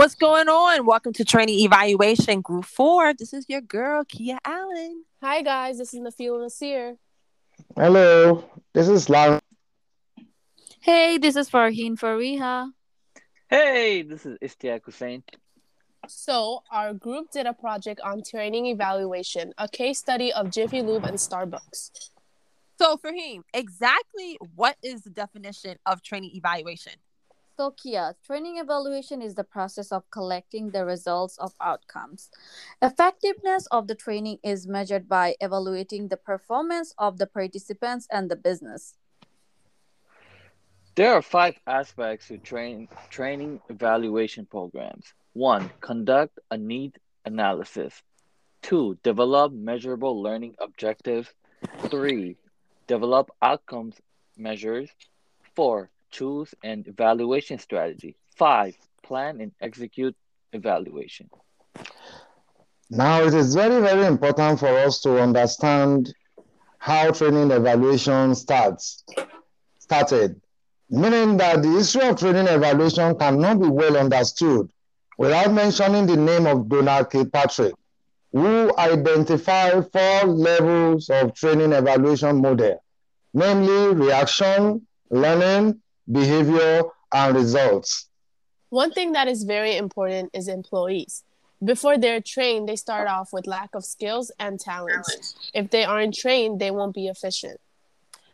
What's going on? Welcome to Training Evaluation Group 4. This is your girl, Kia Allen. Hi, guys. This is Nafil Nasir. Hello, this is Lauren. Hey, this is Farheen Fariha. Hey, this is Istiak Hussein. So, our group did a project on training evaluation, a case study of Jiffy Lube and Starbucks. So, Fahim, exactly what is the definition of training evaluation? So, Kia, training evaluation is the process of collecting the results of outcomes. Effectiveness of the training is measured by evaluating the performance of the participants and the business. There are five aspects to train, training evaluation programs. One, conduct a need analysis. Two, develop measurable learning objectives. Three, develop outcomes measures. Four, choose an evaluation strategy. Five, plan and execute evaluation. Now, it is very, very important for us to understand how training evaluation starts, started, meaning that the history of training evaluation cannot be well understood without mentioning the name of Donald Kirkpatrick, who identified four levels of training evaluation model, namely reaction, learning, behavior, and results. One thing that is very important is employees. Before they're trained, they start off with lack of skills and talents. If they aren't trained, they won't be efficient.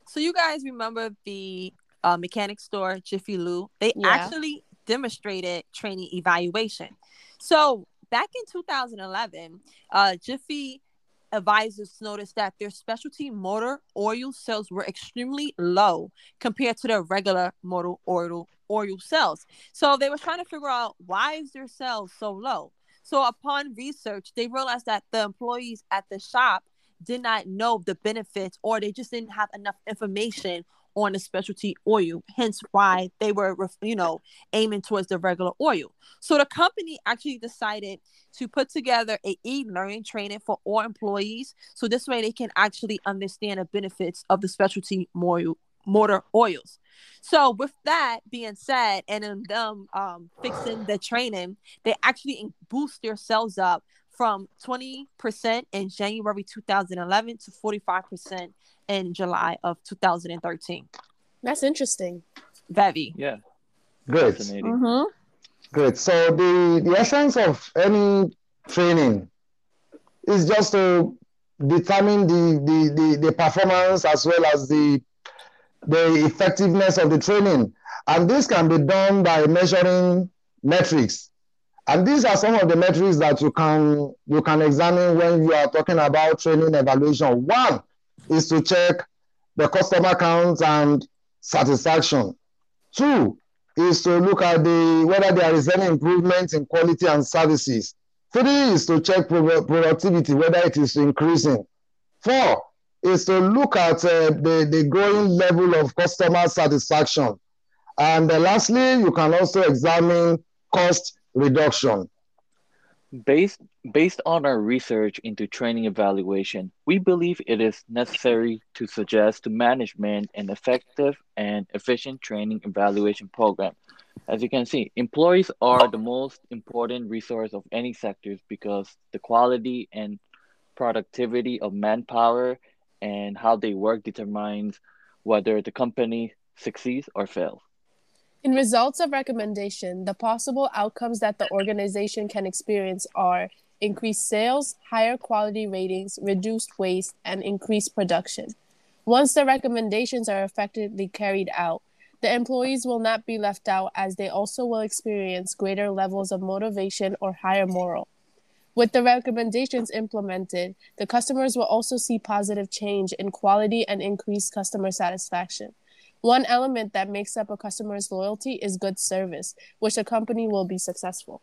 So, you guys remember the uh, mechanic store, Jiffy Lube? They Yeah. actually demonstrated training evaluation. So, back in 2011, uh, Jiffy advisors noticed that their specialty motor oil sales were extremely low compared to their regular motor oil oil sales. So they were trying to figure out why is their sales so low. So upon research, they realized that the employees at the shop did not know the benefits or they just didn't have enough information on the specialty oil hence why they were you know aiming towards the regular oil. So the company actually decided to put together a e-learning training for all employees. So this way they can actually understand the benefits of the specialty motor oils. So with that being said and in them um, fixing the training they actually boost their sales up from 20% in january 2011 to 45% in july of 2013 That's interesting. very Yeah, Great, fascinating. mm-hmm. great. So the, the essence of any training is just to determine the, the, the, the performance as well as the, the effectiveness of the training. And this can be done by measuring metrics. And these are some of the metrics that you can you can examine when you are talking about training evaluation. One is to check the customer count and satisfaction. Two is to look at the whether there is any improvement in quality and services. Three is to check pro- productivity, whether it is increasing. Four is to look at uh, the, the growing level of customer satisfaction. And uh, lastly, you can also examine cost reduction. Based based on our research into training evaluation, we believe it is necessary to suggest to management an effective and efficient training evaluation program. As you can see, employees are the most important resource of any sectors because the quality and productivity of manpower and how they work determines whether the company succeeds or fails. In results of recommendation, the possible outcomes that the organization can experience are increased sales, higher quality ratings, reduced waste, and increased production. Once the recommendations are effectively carried out, the employees will not be left out as they also will experience greater levels of motivation or higher moral. With the recommendations implemented, the customers will also see positive change in quality and increased customer satisfaction. One element that makes up a customer's loyalty is good service, which a company will be successful.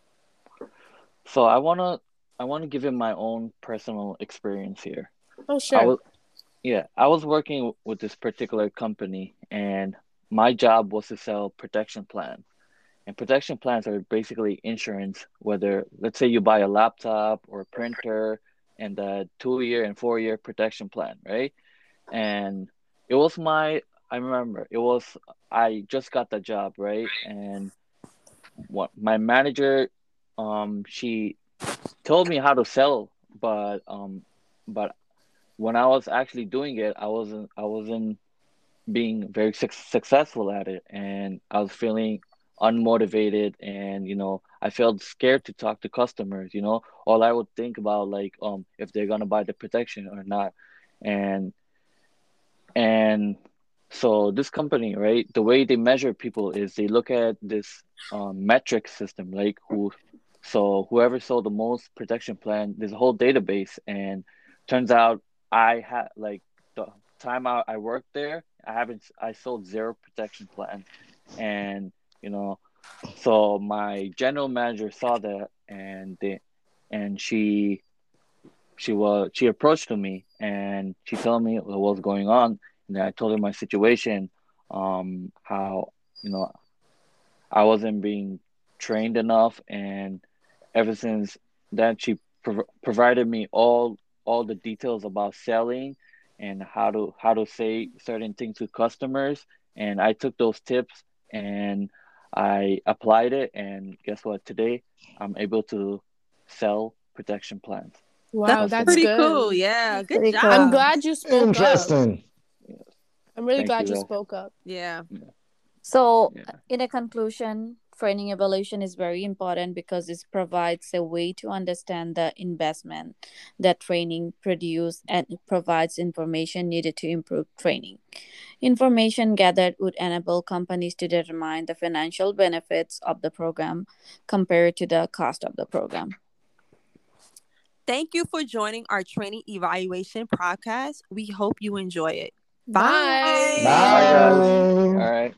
So I wanna I wanna give you my own personal experience here. Oh, I sure. was, yeah, I was working with this particular company, and my job was to sell protection plans. And protection plans are basically insurance, whether, let's say, you buy a laptop or a printer and a two year and four year protection plan, right? And it was my, I remember, it was, I just got the job, right? And what my manager um she told me how to sell, but um but when I was actually doing it, I wasn't I wasn't being very su- successful at it, and I was feeling unmotivated, and you know I felt scared to talk to customers. You know, all I would think about like um if they're gonna buy the protection or not, and and so this company, right, the way they measure people is they look at this um, metric system, like who, so whoever sold the most protection plan, there's a whole database, and turns out I had like the time I, I worked there, I haven't, I sold zero protection plan, and you know, so my general manager saw that, and they, and she, she was she approached to me and she told me what was going on and I told her my situation, um, how you know I wasn't being trained enough, and ever since then she prov- provided me all all the details about selling and how to how to say certain things to customers, and I took those tips and I applied it, and guess what? Today I'm able to sell protection plans. Wow, That's, that's, pretty good. cool. Yeah, good Pretty job. cool. I'm glad you spoke up. Interesting. I'm really Thank glad you, you spoke up. Yeah. So, Yeah. in a conclusion, training evaluation is very important because it provides a way to understand the investment that training produce and it provides information needed to improve training. Information gathered would enable companies to determine the financial benefits of the program compared to the cost of the program. Thank you for joining our training evaluation podcast. We hope you enjoy it. Bye. Bye. Bye, guys. Bye. All right.